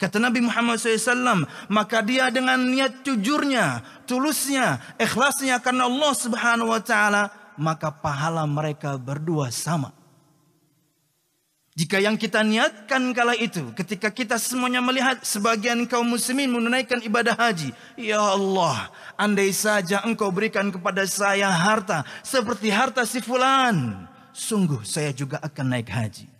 Kata Nabi Muhammad SAW, maka dia dengan niat jujurnya, tulusnya, ikhlasnya karena Allah Subhanahu wa taala, maka pahala mereka berdua sama. Jika yang kita niatkan kala itu, ketika kita semuanya melihat sebagian kaum muslimin menunaikan ibadah haji, ya Allah, andai saja engkau berikan kepada saya harta seperti harta si fulan, sungguh saya juga akan naik haji.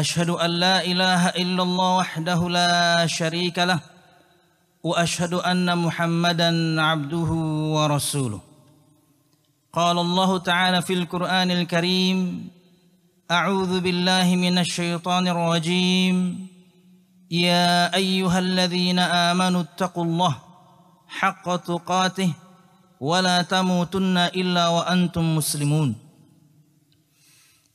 أشهد أن لا إله إلا الله وحده لا شريك له وأشهد أن محمدا عبده ورسوله. قال الله تعالى في القرآن الكريم أعوذ بالله من الشيطان الرجيم. يا أيها الذين آمنوا اتقوا الله حق تقاته ولا تموتن إلا وأنتم مسلمون.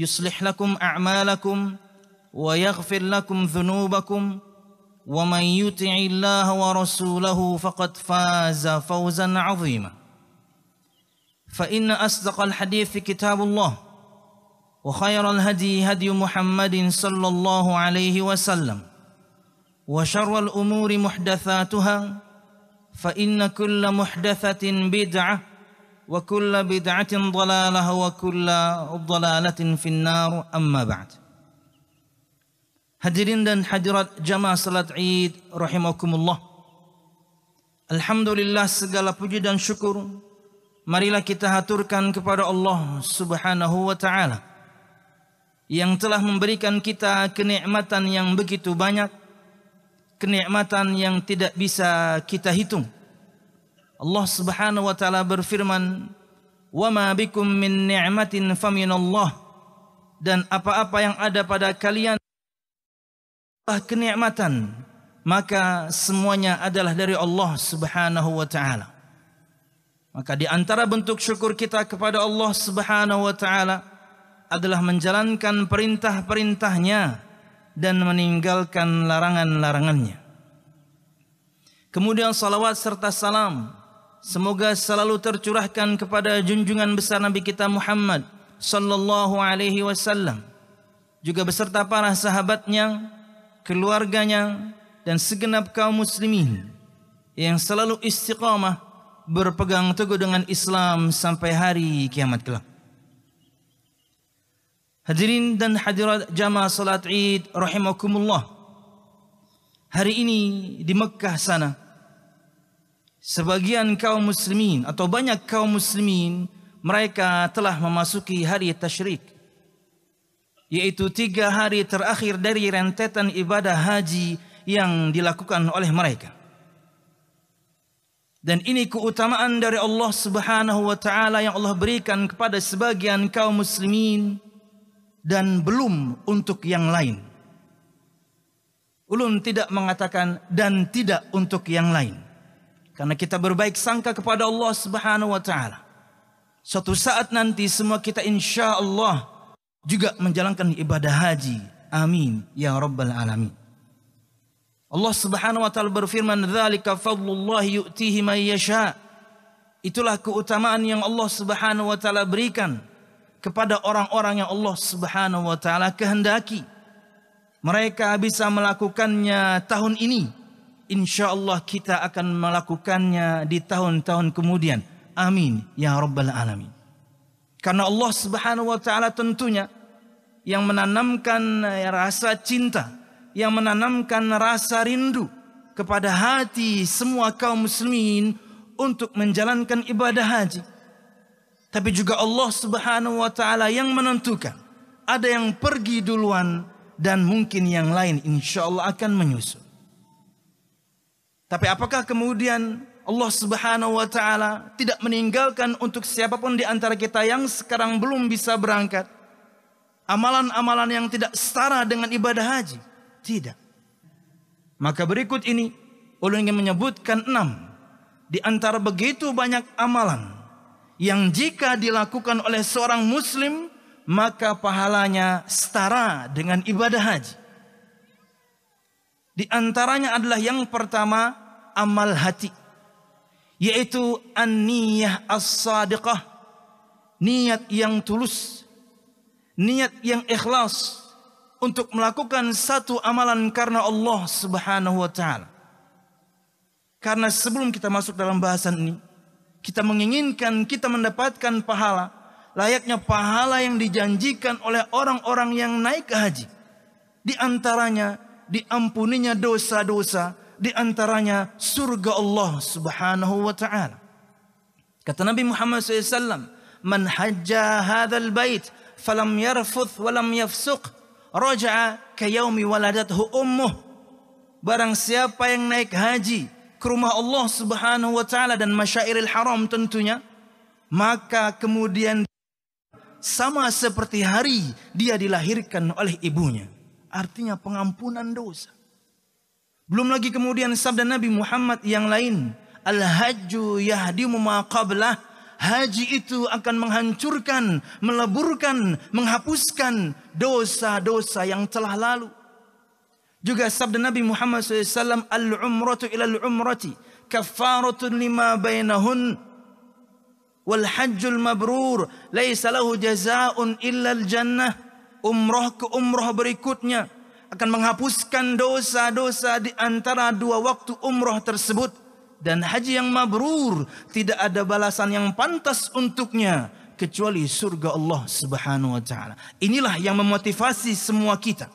يصلح لكم أعمالكم ويغفر لكم ذنوبكم ومن يطع الله ورسوله فقد فاز فوزا عظيما. فإن أصدق الحديث كتاب الله وخير الهدي هدي محمد صلى الله عليه وسلم وشر الأمور محدثاتها فإن كل محدثة بدعة وكل بدعة ضلالة وكل ضلالة في النار أما بعد Hadirin dan hadirat jamaah salat Id rahimakumullah. Alhamdulillah segala puji dan syukur marilah kita haturkan kepada Allah Subhanahu wa taala yang telah memberikan kita kenikmatan yang begitu banyak kenikmatan yang tidak bisa kita hitung. Allah Subhanahu wa taala berfirman, "Wa ma bikum min ni'matin faminallah." Dan apa-apa yang ada pada kalian adalah kenikmatan, maka semuanya adalah dari Allah Subhanahu wa taala. Maka di antara bentuk syukur kita kepada Allah Subhanahu wa taala adalah menjalankan perintah-perintahnya dan meninggalkan larangan-larangannya. Kemudian salawat serta salam semoga selalu tercurahkan kepada junjungan besar Nabi kita Muhammad sallallahu alaihi wasallam juga beserta para sahabatnya, keluarganya dan segenap kaum muslimin yang selalu istiqamah berpegang teguh dengan Islam sampai hari kiamat kelak. Hadirin dan hadirat jamaah salat Id rahimakumullah. Hari ini di Mekah sana sebagian kaum muslimin atau banyak kaum muslimin mereka telah memasuki hari tasyrik yaitu tiga hari terakhir dari rentetan ibadah haji yang dilakukan oleh mereka. Dan ini keutamaan dari Allah Subhanahu wa taala yang Allah berikan kepada sebagian kaum muslimin dan belum untuk yang lain. Ulun tidak mengatakan dan tidak untuk yang lain. Karena kita berbaik sangka kepada Allah Subhanahu wa taala. Suatu saat nanti semua kita insya Allah juga menjalankan ibadah haji. Amin ya rabbal alamin. Allah Subhanahu wa taala berfirman, "Dzalika fadlullah yu'tihi man yasha." Itulah keutamaan yang Allah Subhanahu wa taala berikan kepada orang-orang yang Allah Subhanahu wa taala kehendaki. Mereka bisa melakukannya tahun ini. Insya Allah kita akan melakukannya di tahun-tahun kemudian. Amin ya rabbal alamin. Karena Allah Subhanahu wa taala tentunya yang menanamkan rasa cinta, yang menanamkan rasa rindu kepada hati semua kaum muslimin untuk menjalankan ibadah haji. Tapi juga Allah Subhanahu wa taala yang menentukan ada yang pergi duluan dan mungkin yang lain insya Allah akan menyusul. Tapi apakah kemudian Allah Subhanahu wa taala tidak meninggalkan untuk siapa pun di antara kita yang sekarang belum bisa berangkat amalan-amalan yang tidak setara dengan ibadah haji? Tidak. Maka berikut ini ulun ingin menyebutkan enam di antara begitu banyak amalan yang jika dilakukan oleh seorang muslim maka pahalanya setara dengan ibadah haji. Di antaranya adalah yang pertama amal hati. Yaitu an-niyah as-sadiqah. Niat yang tulus. Niat yang ikhlas. Untuk melakukan satu amalan karena Allah Subhanahu wa taala. Karena sebelum kita masuk dalam bahasan ini kita menginginkan kita mendapatkan pahala. Layaknya pahala yang dijanjikan oleh orang-orang yang naik ke haji. Di antaranya diampuninya dosa-dosa di antaranya surga Allah Subhanahu wa taala. Kata Nabi Muhammad SAW, "Man hajja hadzal bait falam yarfuth walam yafsuq, raja'a ka yaumi waladathu ummuh." Barang siapa yang naik haji ke rumah Allah Subhanahu wa taala dan masyairil haram tentunya, maka kemudian sama seperti hari dia dilahirkan oleh ibunya. Artinya pengampunan dosa. Belum lagi kemudian sabda Nabi Muhammad yang lain. Al-hajju yahdimu ma qablah. Haji itu akan menghancurkan, meleburkan, menghapuskan dosa-dosa yang telah lalu. Juga sabda Nabi Muhammad SAW, Al-umratu ila al-umrati, kafaratun lima bainahun, wal hajjul mabrur, laisa lahu jazaun illa al-jannah. Umrah ke umrah berikutnya, akan menghapuskan dosa-dosa di antara dua waktu umroh tersebut dan haji yang mabrur tidak ada balasan yang pantas untuknya kecuali surga Allah Subhanahu wa taala. Inilah yang memotivasi semua kita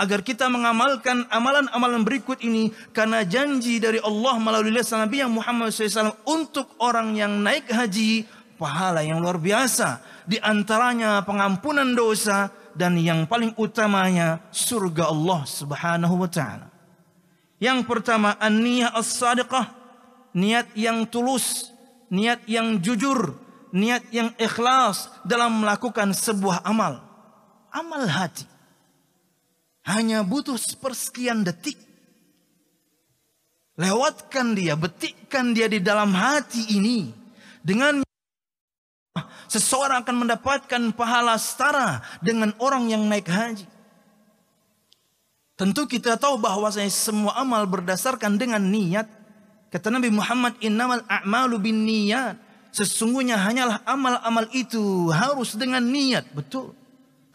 agar kita mengamalkan amalan-amalan berikut ini karena janji dari Allah melalui lisan Nabi yang Muhammad SAW untuk orang yang naik haji pahala yang luar biasa di antaranya pengampunan dosa dan yang paling utamanya surga Allah Subhanahu wa taala. Yang pertama an-niyah as-sadiqah, niat yang tulus, niat yang jujur, niat yang ikhlas dalam melakukan sebuah amal. Amal hati. Hanya butuh sepersekian detik. Lewatkan dia, betikkan dia di dalam hati ini dengan seseorang akan mendapatkan pahala setara dengan orang yang naik haji. Tentu kita tahu bahwasanya semua amal berdasarkan dengan niat. Kata Nabi Muhammad, "Innamal a'malu bin niat." Sesungguhnya hanyalah amal-amal itu harus dengan niat, betul.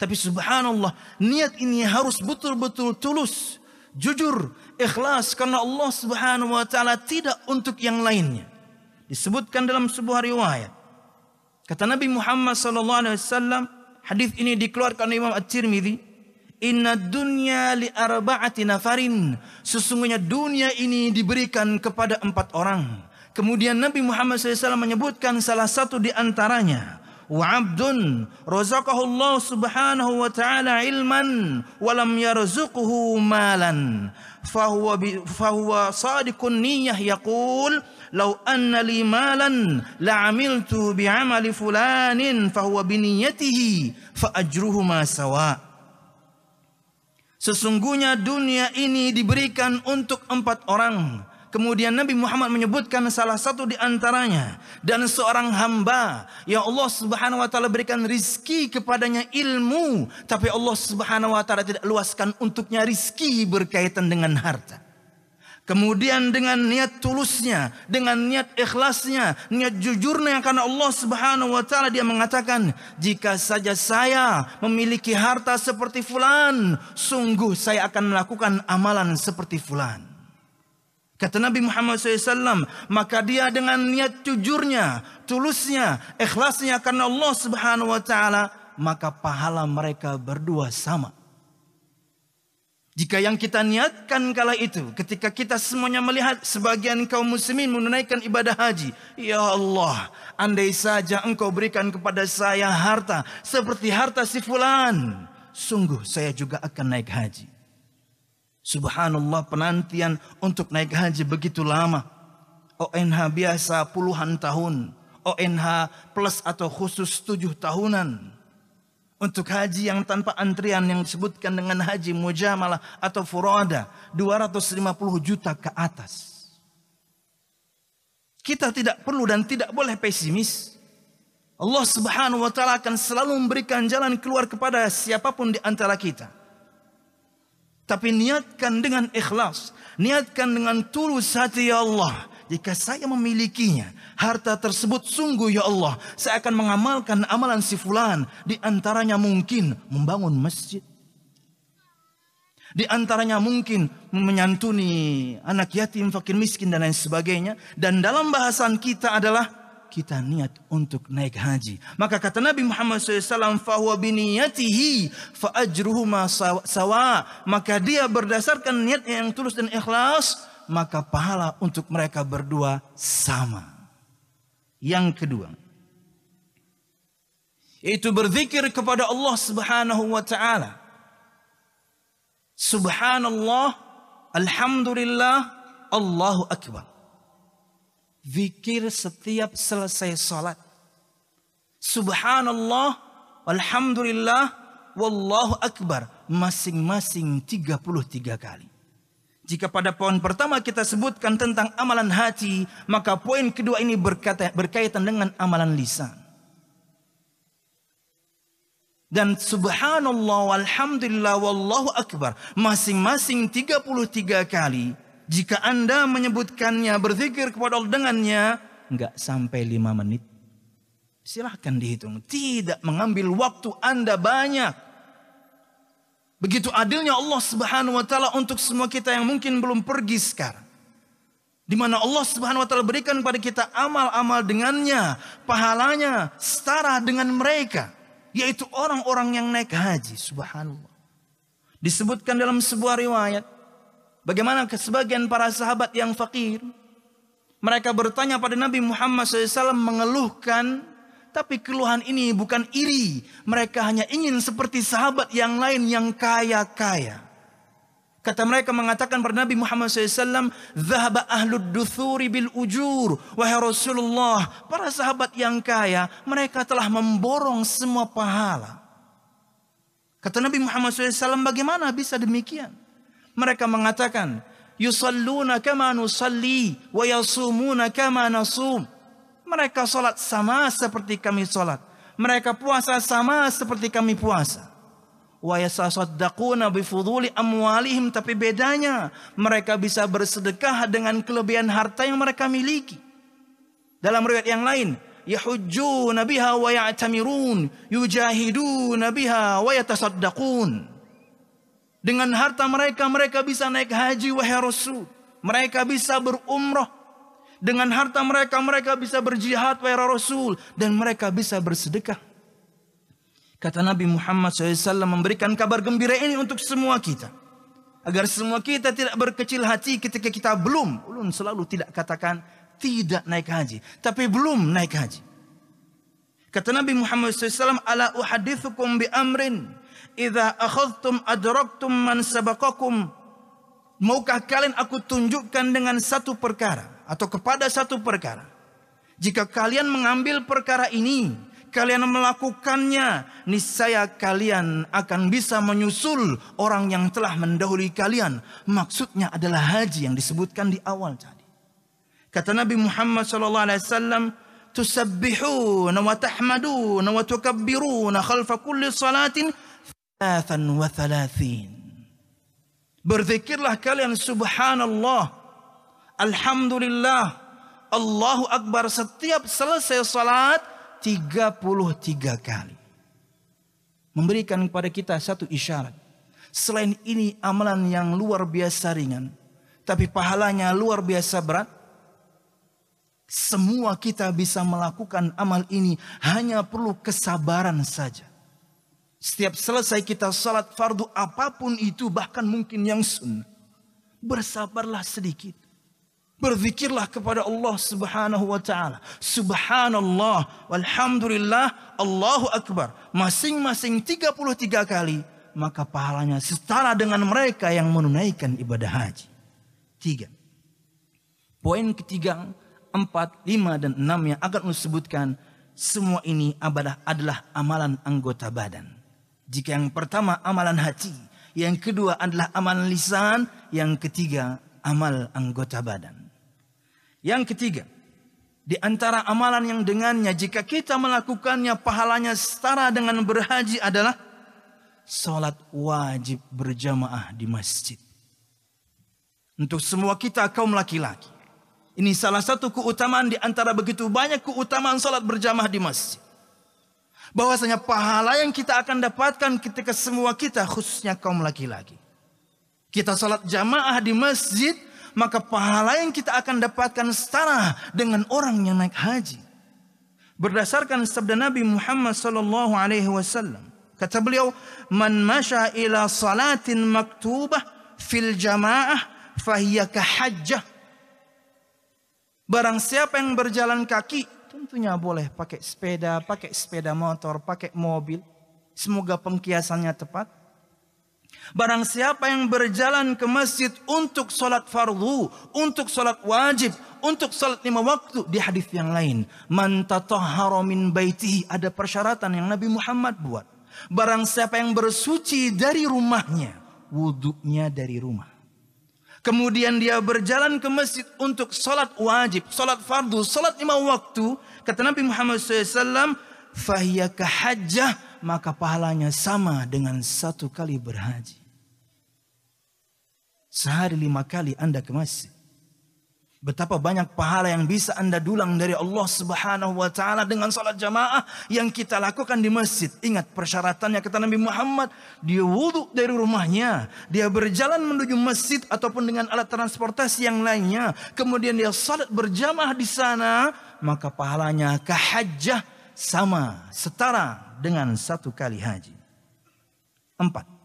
Tapi subhanallah, niat ini harus betul-betul tulus, jujur, ikhlas karena Allah Subhanahu wa taala tidak untuk yang lainnya. Disebutkan dalam sebuah riwayat Kata Nabi Muhammad sallallahu alaihi wasallam, hadis ini dikeluarkan Imam At-Tirmizi, "Inna dunya li arba'ati nafarin." Sesungguhnya dunia ini diberikan kepada empat orang. Kemudian Nabi Muhammad SAW menyebutkan salah satu di antaranya. Wa abdun subhanahu wa ta'ala ilman wa lam yarzuqhu malan. Fahuwa, fahuwa sadiqun niyah yaqul "Lau anna li malan la'amiltu bi'amali fulanin fahuwa biniyatihi fa ajruhuma sawa." Sesungguhnya dunia ini diberikan untuk empat orang. Kemudian Nabi Muhammad menyebutkan salah satu di antaranya dan seorang hamba yang Allah Subhanahu wa taala berikan rizki kepadanya ilmu tapi Allah Subhanahu wa taala tidak luaskan untuknya rizki berkaitan dengan harta. Kemudian dengan niat tulusnya, dengan niat ikhlasnya, niat jujurnya karena Allah Subhanahu wa taala dia mengatakan, "Jika saja saya memiliki harta seperti fulan, sungguh saya akan melakukan amalan seperti fulan." Kata Nabi Muhammad SAW, maka dia dengan niat jujurnya, tulusnya, ikhlasnya karena Allah Subhanahu wa taala, maka pahala mereka berdua sama. Jika yang kita niatkan kala itu, ketika kita semuanya melihat sebagian kaum muslimin menunaikan ibadah haji. Ya Allah, andai saja engkau berikan kepada saya harta seperti harta si fulan. Sungguh saya juga akan naik haji. Subhanallah penantian untuk naik haji begitu lama. ONH biasa puluhan tahun. ONH plus atau khusus tujuh tahunan. Untuk haji yang tanpa antrian yang disebutkan dengan haji mujamalah atau furada 250 juta ke atas. Kita tidak perlu dan tidak boleh pesimis. Allah Subhanahu wa taala akan selalu memberikan jalan keluar kepada siapa pun di antara kita. Tapi niatkan dengan ikhlas, niatkan dengan tulus hati ya Allah jika saya memilikinya, harta tersebut sungguh ya Allah, saya akan mengamalkan amalan si fulan. Di antaranya mungkin membangun masjid. Di antaranya mungkin menyantuni anak yatim, fakir miskin dan lain sebagainya. Dan dalam bahasan kita adalah kita niat untuk naik haji. Maka kata Nabi Muhammad SAW, fahuwa biniyatihi fa ajruhuma sawa. Maka dia berdasarkan niat yang tulus dan ikhlas, maka pahala untuk mereka berdua sama. Yang kedua, itu berzikir kepada Allah Subhanahu wa taala. Subhanallah, alhamdulillah, Allahu akbar. Zikir setiap selesai salat. Subhanallah, alhamdulillah, wallahu akbar masing-masing 33 kali. Jika pada poin pertama kita sebutkan tentang amalan hati, maka poin kedua ini berkata, berkaitan dengan amalan lisan. Dan subhanallah walhamdulillah wallahu akbar. Masing-masing 33 kali. Jika anda menyebutkannya, berzikir kepada Allah dengannya, enggak sampai 5 menit. Silahkan dihitung. Tidak mengambil waktu anda banyak. Begitu adilnya Allah Subhanahu wa taala untuk semua kita yang mungkin belum pergi sekarang. Di mana Allah Subhanahu wa taala berikan kepada kita amal-amal dengannya, pahalanya setara dengan mereka, yaitu orang-orang yang naik haji, subhanallah. Disebutkan dalam sebuah riwayat bagaimana sebagian para sahabat yang fakir mereka bertanya pada Nabi Muhammad SAW mengeluhkan tapi keluhan ini bukan iri. Mereka hanya ingin seperti sahabat yang lain yang kaya-kaya. Kata mereka mengatakan pada Nabi Muhammad SAW, Zahaba ahlud duthuri bil ujur. Wahai Rasulullah, para sahabat yang kaya, mereka telah memborong semua pahala. Kata Nabi Muhammad SAW, bagaimana bisa demikian? Mereka mengatakan, Yusalluna kama nusalli, wa yasumuna kama nasum. Mereka sholat sama seperti kami sholat. Mereka puasa sama seperti kami puasa. Wa yasasaddaquna bifuduli amwalihim. Tapi bedanya mereka bisa bersedekah dengan kelebihan harta yang mereka miliki. Dalam riwayat yang lain. Yahujjuna biha wa ya'tamirun. Yujahiduna biha wa yatasaddaqun. Dengan harta mereka, mereka bisa naik haji wahai Rasul. Mereka bisa berumrah. Dengan harta mereka, mereka bisa berjihad wahai Rasul. Dan mereka bisa bersedekah. Kata Nabi Muhammad SAW memberikan kabar gembira ini untuk semua kita. Agar semua kita tidak berkecil hati ketika kita belum. Belum selalu tidak katakan tidak naik haji. Tapi belum naik haji. Kata Nabi Muhammad SAW, Ala uhadithukum bi amrin. Iza akhadtum adraktum man sabakakum. Maukah kalian aku tunjukkan dengan satu perkara atau kepada satu perkara. Jika kalian mengambil perkara ini, kalian melakukannya, niscaya kalian akan bisa menyusul orang yang telah mendahului kalian. Maksudnya adalah haji yang disebutkan di awal tadi. Kata Nabi Muhammad sallallahu alaihi wasallam, "Tusabbihuna wa tahmaduna wa tukabbiruna khalfa kulli salatin thalathan wa thalathin." Berzikirlah kalian subhanallah Alhamdulillah. Allahu Akbar setiap selesai salat 33 kali. Memberikan kepada kita satu isyarat. Selain ini amalan yang luar biasa ringan. tapi pahalanya luar biasa berat. Semua kita bisa melakukan amal ini hanya perlu kesabaran saja. Setiap selesai kita salat fardu apa pun itu bahkan mungkin yang sunnah. Bersabarlah sedikit. Berzikirlah kepada Allah Subhanahu wa taala. Subhanallah walhamdulillah Allahu akbar. Masing-masing 33 kali maka pahalanya setara dengan mereka yang menunaikan ibadah haji. Tiga. Poin ketiga, empat, lima, dan enam yang akan disebutkan. Semua ini adalah, adalah amalan anggota badan. Jika yang pertama amalan hati. Yang kedua adalah amalan lisan. Yang ketiga amal anggota badan. Yang ketiga. Di antara amalan yang dengannya jika kita melakukannya pahalanya setara dengan berhaji adalah salat wajib berjamaah di masjid. Untuk semua kita kaum laki-laki. Ini salah satu keutamaan di antara begitu banyak keutamaan salat berjamaah di masjid. Bahwasanya pahala yang kita akan dapatkan ketika semua kita khususnya kaum laki-laki. Kita salat jamaah di masjid, maka pahala yang kita akan dapatkan setara dengan orang yang naik haji. Berdasarkan sabda Nabi Muhammad sallallahu alaihi wasallam, kata beliau, "Man masya ila salatin maktubah fil jamaah fahiya kahajjah. Barang siapa yang berjalan kaki, tentunya boleh pakai sepeda, pakai sepeda motor, pakai mobil. Semoga pengkiasannya tepat. Barang siapa yang berjalan ke masjid untuk sholat fardu, untuk sholat wajib, untuk sholat lima waktu di hadis yang lain. Man tatahhara min baitihi ada persyaratan yang Nabi Muhammad buat. Barang siapa yang bersuci dari rumahnya, wuduknya dari rumah. Kemudian dia berjalan ke masjid untuk sholat wajib, sholat fardu, sholat lima waktu. Kata Nabi Muhammad SAW, Fahiyya kahajjah, maka pahalanya sama dengan satu kali berhaji. Sehari lima kali anda ke masjid. Betapa banyak pahala yang bisa Anda dulang dari Allah Subhanahu wa taala dengan salat jamaah yang kita lakukan di masjid. Ingat persyaratannya kata Nabi Muhammad, dia wudhu dari rumahnya, dia berjalan menuju masjid ataupun dengan alat transportasi yang lainnya, kemudian dia salat berjamaah di sana, maka pahalanya kahajjah sama setara dengan satu kali haji. Empat.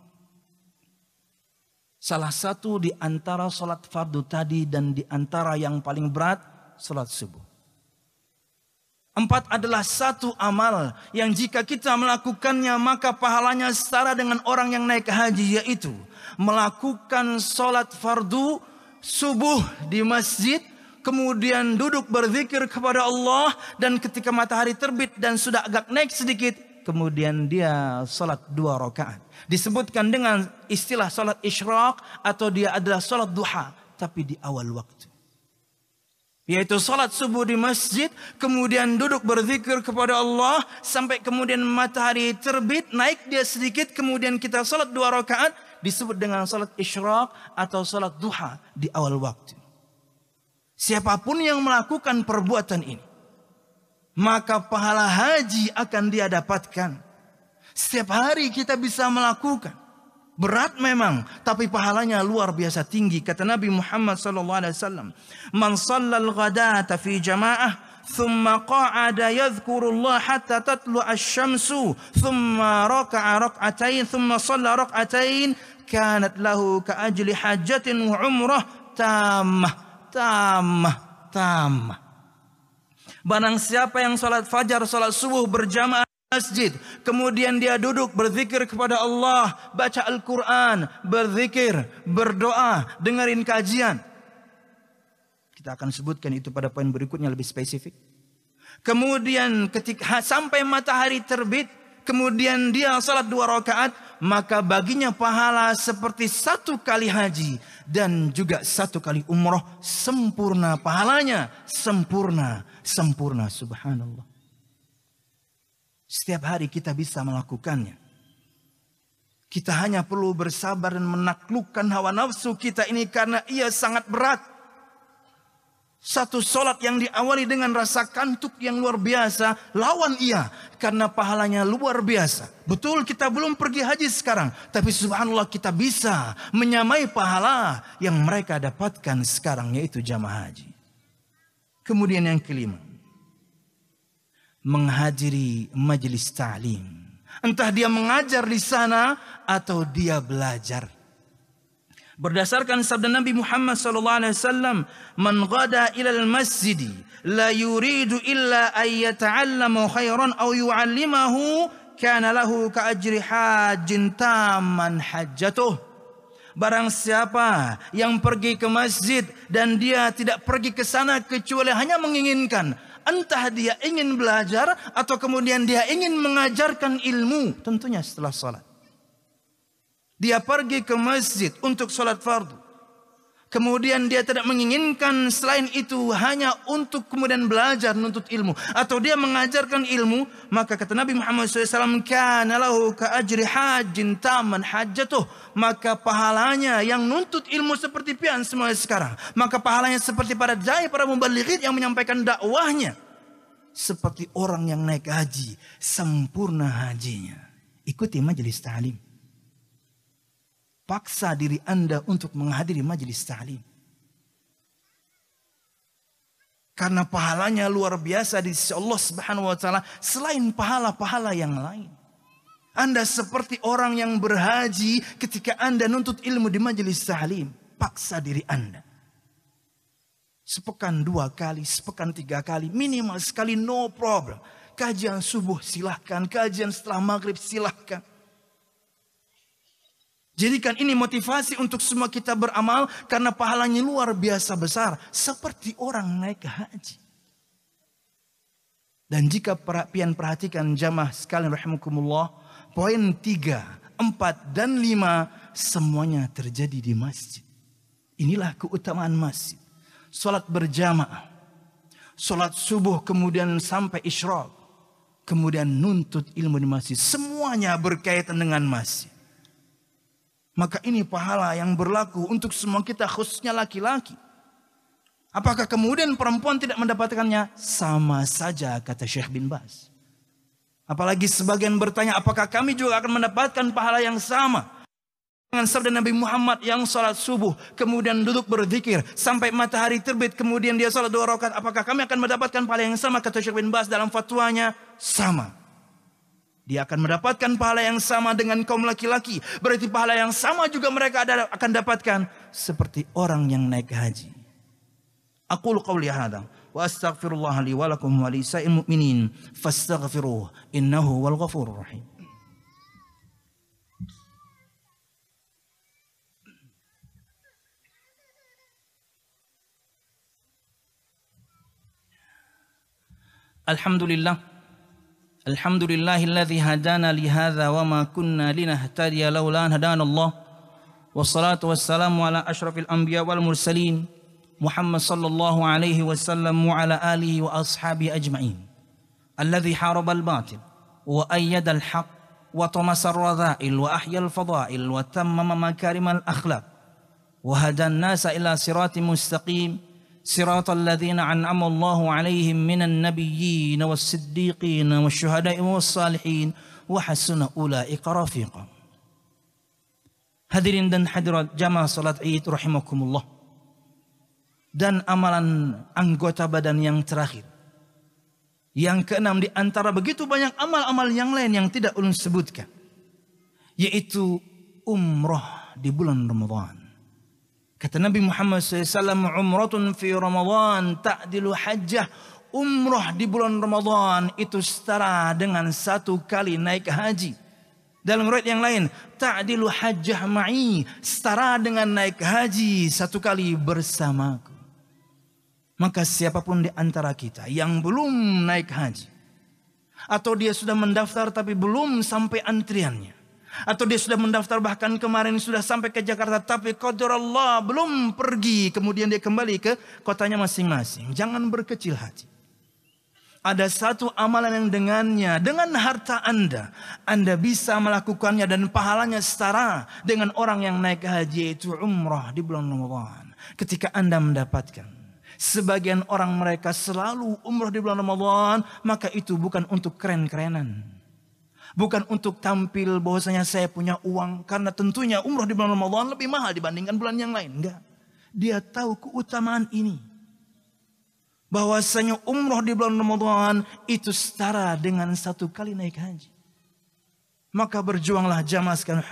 Salah satu di antara sholat fardu tadi dan di antara yang paling berat, sholat subuh. Empat adalah satu amal yang jika kita melakukannya maka pahalanya setara dengan orang yang naik haji yaitu melakukan sholat fardu subuh di masjid kemudian duduk berzikir kepada Allah dan ketika matahari terbit dan sudah agak naik sedikit kemudian dia sholat dua rakaat. Disebutkan dengan istilah sholat isyraq atau dia adalah sholat duha tapi di awal waktu. Yaitu sholat subuh di masjid kemudian duduk berzikir kepada Allah sampai kemudian matahari terbit naik dia sedikit kemudian kita sholat dua rakaat disebut dengan sholat isyraq atau sholat duha di awal waktu. Siapa pun yang melakukan perbuatan ini maka pahala haji akan dia dapatkan. Setiap hari kita bisa melakukan. Berat memang, tapi pahalanya luar biasa tinggi. Kata Nabi Muhammad wasallam, "Man shallal ghadata fi jama'ah, thumma qa'ada yadhkuru Allah hatta tatlu asy-syamsu, thumma raka'a rak'atain, thumma shalla rak'atain, kanat lahu ka ajli hajjatin wa umrah tammah, tammah, tammah." Barang siapa yang salat fajar, salat subuh berjamaah masjid, kemudian dia duduk berzikir kepada Allah, baca Al-Quran, berzikir, berdoa, dengerin kajian. Kita akan sebutkan itu pada poin berikutnya lebih spesifik. Kemudian ketika sampai matahari terbit, kemudian dia salat dua rakaat, maka baginya pahala seperti satu kali haji dan juga satu kali umroh sempurna pahalanya, sempurna sempurna subhanallah. Setiap hari kita bisa melakukannya. Kita hanya perlu bersabar dan menaklukkan hawa nafsu kita ini karena ia sangat berat. Satu solat yang diawali dengan rasa kantuk yang luar biasa, lawan ia karena pahalanya luar biasa. Betul kita belum pergi haji sekarang, tapi subhanallah kita bisa menyamai pahala yang mereka dapatkan sekarang yaitu jamaah haji. Kemudian yang kelima, menghadiri majelis ta'lim. Entah dia mengajar di sana atau dia belajar. Berdasarkan sabda Nabi Muhammad sallallahu alaihi wasallam, "Man ghada ila al-masjid la yuridu illa an yata'allama khairan aw yu'allimahu kana lahu ka ajri hajjin tamman hajjatuh." Barang siapa yang pergi ke masjid dan dia tidak pergi ke sana kecuali hanya menginginkan entah dia ingin belajar atau kemudian dia ingin mengajarkan ilmu tentunya setelah salat dia pergi ke masjid untuk sholat fardu. Kemudian dia tidak menginginkan selain itu hanya untuk kemudian belajar nuntut ilmu. Atau dia mengajarkan ilmu. Maka kata Nabi Muhammad SAW. Kana lahu ka ajri hajin taman hajatuh. Maka pahalanya yang nuntut ilmu seperti pian semua sekarang. Maka pahalanya seperti para jaya, para mubalighid yang menyampaikan dakwahnya. Seperti orang yang naik haji. Sempurna hajinya. Ikuti majelis ta'lim paksa diri Anda untuk menghadiri majelis ta'lim. Karena pahalanya luar biasa di sisi Allah Subhanahu wa taala selain pahala-pahala yang lain. Anda seperti orang yang berhaji ketika Anda nuntut ilmu di majelis ta'lim. Paksa diri Anda. Sepekan dua kali, sepekan tiga kali, minimal sekali no problem. Kajian subuh silahkan, kajian setelah maghrib silahkan. Jadikan ini motivasi untuk semua kita beramal karena pahalanya luar biasa besar. Seperti orang naik haji. Dan jika pian perhatikan jamaah sekalian rahimakumullah. Poin 3, 4 dan 5 semuanya terjadi di masjid. Inilah keutamaan masjid. Salat berjamaah. Salat subuh kemudian sampai isyraq. Kemudian nuntut ilmu di masjid. Semuanya berkaitan dengan masjid. Maka ini pahala yang berlaku untuk semua kita khususnya laki-laki. Apakah kemudian perempuan tidak mendapatkannya? Sama saja kata Syekh bin Bas. Apalagi sebagian bertanya apakah kami juga akan mendapatkan pahala yang sama? Dengan sabda Nabi Muhammad yang salat subuh. Kemudian duduk berzikir. Sampai matahari terbit. Kemudian dia salat dua rakaat. Apakah kami akan mendapatkan pahala yang sama? Kata Syekh bin Bas dalam fatwanya. Sama. Dia akan mendapatkan pahala yang sama dengan kaum laki-laki. Berarti pahala yang sama juga mereka akan dapatkan. Seperti orang yang naik haji. Aku qawli hadha. Wa astaghfirullah li walakum wa li sa'il mu'minin. Fastaghfiruh. Innahu wal ghafurur rahim. Alhamdulillah. الحمد لله الذي هدانا لهذا وما كنا لنهتدي لولا أن هدانا الله والصلاة والسلام على أشرف الأنبياء والمرسلين محمد صلى الله عليه وسلم وعلى آله وأصحابه أجمعين الذي حارب الباطل وأيد الحق وطمس الرذائل وأحيا الفضائل وتمم مكارم الأخلاق وهدى الناس إلى صراط مستقيم صراط الذين أنعم الله عليهم من النبيين والصديقين والشهداء والصالحين وحسن أولئك رفيقا Hadirin dan hadirat jamaah salat Id rahimakumullah. Dan amalan anggota badan yang terakhir. Yang keenam di antara begitu banyak amal-amal yang lain yang tidak ulun sebutkan. Yaitu umroh di bulan Ramadan. Kata Nabi Muhammad SAW, umratun fi Ramadan ta'dilu hajjah. Umrah di bulan Ramadan itu setara dengan satu kali naik haji. Dalam riwayat yang lain, ta'dilu hajjah ma'i. Setara dengan naik haji satu kali bersamaku. Maka siapa pun di antara kita yang belum naik haji. Atau dia sudah mendaftar tapi belum sampai antriannya atau dia sudah mendaftar bahkan kemarin sudah sampai ke Jakarta tapi qadar Allah belum pergi kemudian dia kembali ke kotanya masing-masing. Jangan berkecil hati. Ada satu amalan yang dengannya, dengan harta Anda, Anda bisa melakukannya dan pahalanya setara dengan orang yang naik haji itu umrah di bulan Ramadan. Ketika Anda mendapatkan Sebagian orang mereka selalu umroh di bulan Ramadan, maka itu bukan untuk keren-kerenan. Bukan untuk tampil bahwasanya saya punya uang. Karena tentunya umroh di bulan Ramadan lebih mahal dibandingkan bulan yang lain. Enggak. Dia tahu keutamaan ini. Bahwasanya umroh di bulan Ramadan itu setara dengan satu kali naik haji. Maka berjuanglah jamaah sekalian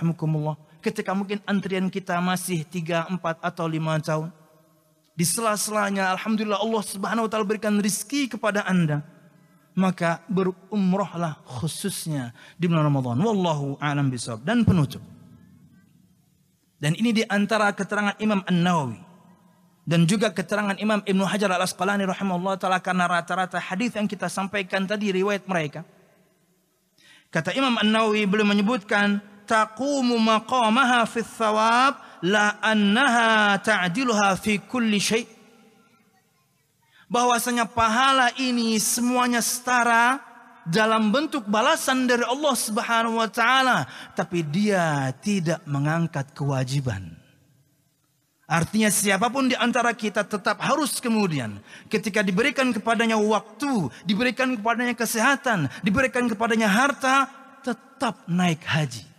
Ketika mungkin antrian kita masih 3, 4 atau 5 tahun. Di sela-selanya Alhamdulillah Allah subhanahu wa ta'ala berikan rizki kepada anda. Maka berumrohlah khususnya di bulan Ramadan. Wallahu a'lam bisawab. Dan penutup. Dan ini di antara keterangan Imam An-Nawawi. Dan juga keterangan Imam Ibn Hajar al-Asqalani rahimahullah ta'ala. Karena rata-rata hadis yang kita sampaikan tadi riwayat mereka. Kata Imam An-Nawawi belum menyebutkan taqumu maqamaha fi thawab la annaha ta'diluha fi kulli syai' bahwasanya pahala ini semuanya setara dalam bentuk balasan dari Allah Subhanahu wa taala tapi dia tidak mengangkat kewajiban Artinya siapa pun di antara kita tetap harus kemudian ketika diberikan kepadanya waktu, diberikan kepadanya kesehatan, diberikan kepadanya harta, tetap naik haji.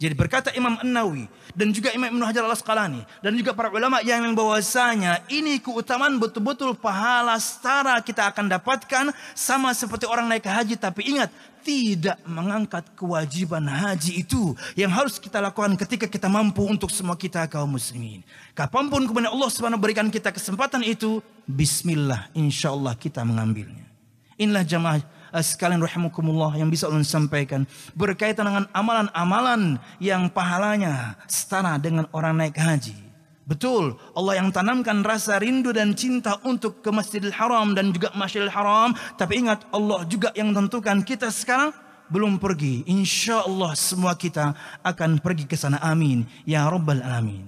Jadi berkata Imam An-Nawi dan juga Imam Ibn Hajar al-Asqalani dan juga para ulama yang membawasanya ini keutamaan betul-betul pahala setara kita akan dapatkan sama seperti orang naik haji tapi ingat tidak mengangkat kewajiban haji itu yang harus kita lakukan ketika kita mampu untuk semua kita kaum muslimin. Kapan pun kemudian Allah Subhanahu berikan kita kesempatan itu, bismillah insyaallah kita mengambilnya. Inilah jamaah sekalian rahimakumullah yang bisa ulun sampaikan berkaitan dengan amalan-amalan yang pahalanya setara dengan orang naik haji. Betul, Allah yang tanamkan rasa rindu dan cinta untuk ke Masjidil Haram dan juga Masjidil Haram. Tapi ingat Allah juga yang tentukan kita sekarang belum pergi. Insya Allah semua kita akan pergi ke sana. Amin. Ya Rabbal Alamin.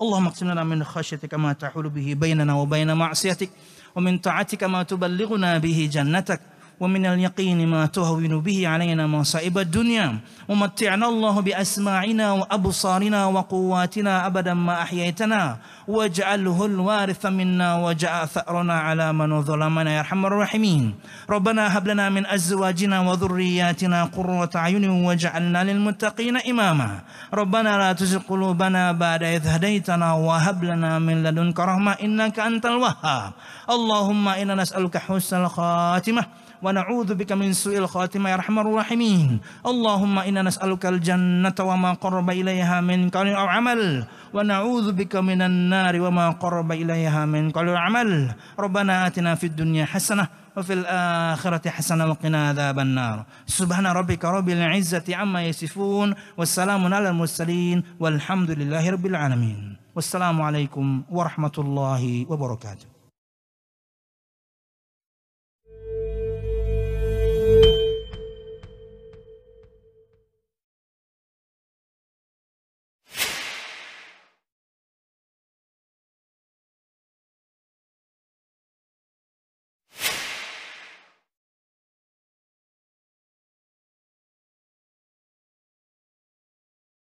Allah maksudna min khasyatika ma tahulu bihi bainana wa ma'siyatik. Wa min ta'atika ma tuballighuna bihi jannatak. ومن اليقين ما تهون به علينا مصائب الدنيا. ومتعنا الله بأسماعنا وأبصارنا وقواتنا أبدا ما أحييتنا. واجعله الوارث منا واجعل ثأرنا على من ظلمنا يا أرحم الراحمين. ربنا هب لنا من أزواجنا وذرياتنا قرة أعين واجعلنا للمتقين إماما. ربنا لا تزغ قلوبنا بعد إذ هديتنا وهب لنا من لدنك رحمة إنك أنت الوهاب. اللهم إنا نسألك حسن الخاتمة ونعوذ بك من سوء الخاتمة يا أرحم الراحمين. اللهم إنا نسألك الجنة وما قرب إليها من قول أو عمل. ونعوذ بك من النار وما قرب إليها من قول أو عمل ربنا آتنا في الدنيا حسنة وفي الآخرة حسنة وقنا عذاب النار سبحان ربك رب العزة عما يصفون والسلام على المرسلين والحمد لله رب العالمين والسلام عليكم ورحمة الله وبركاته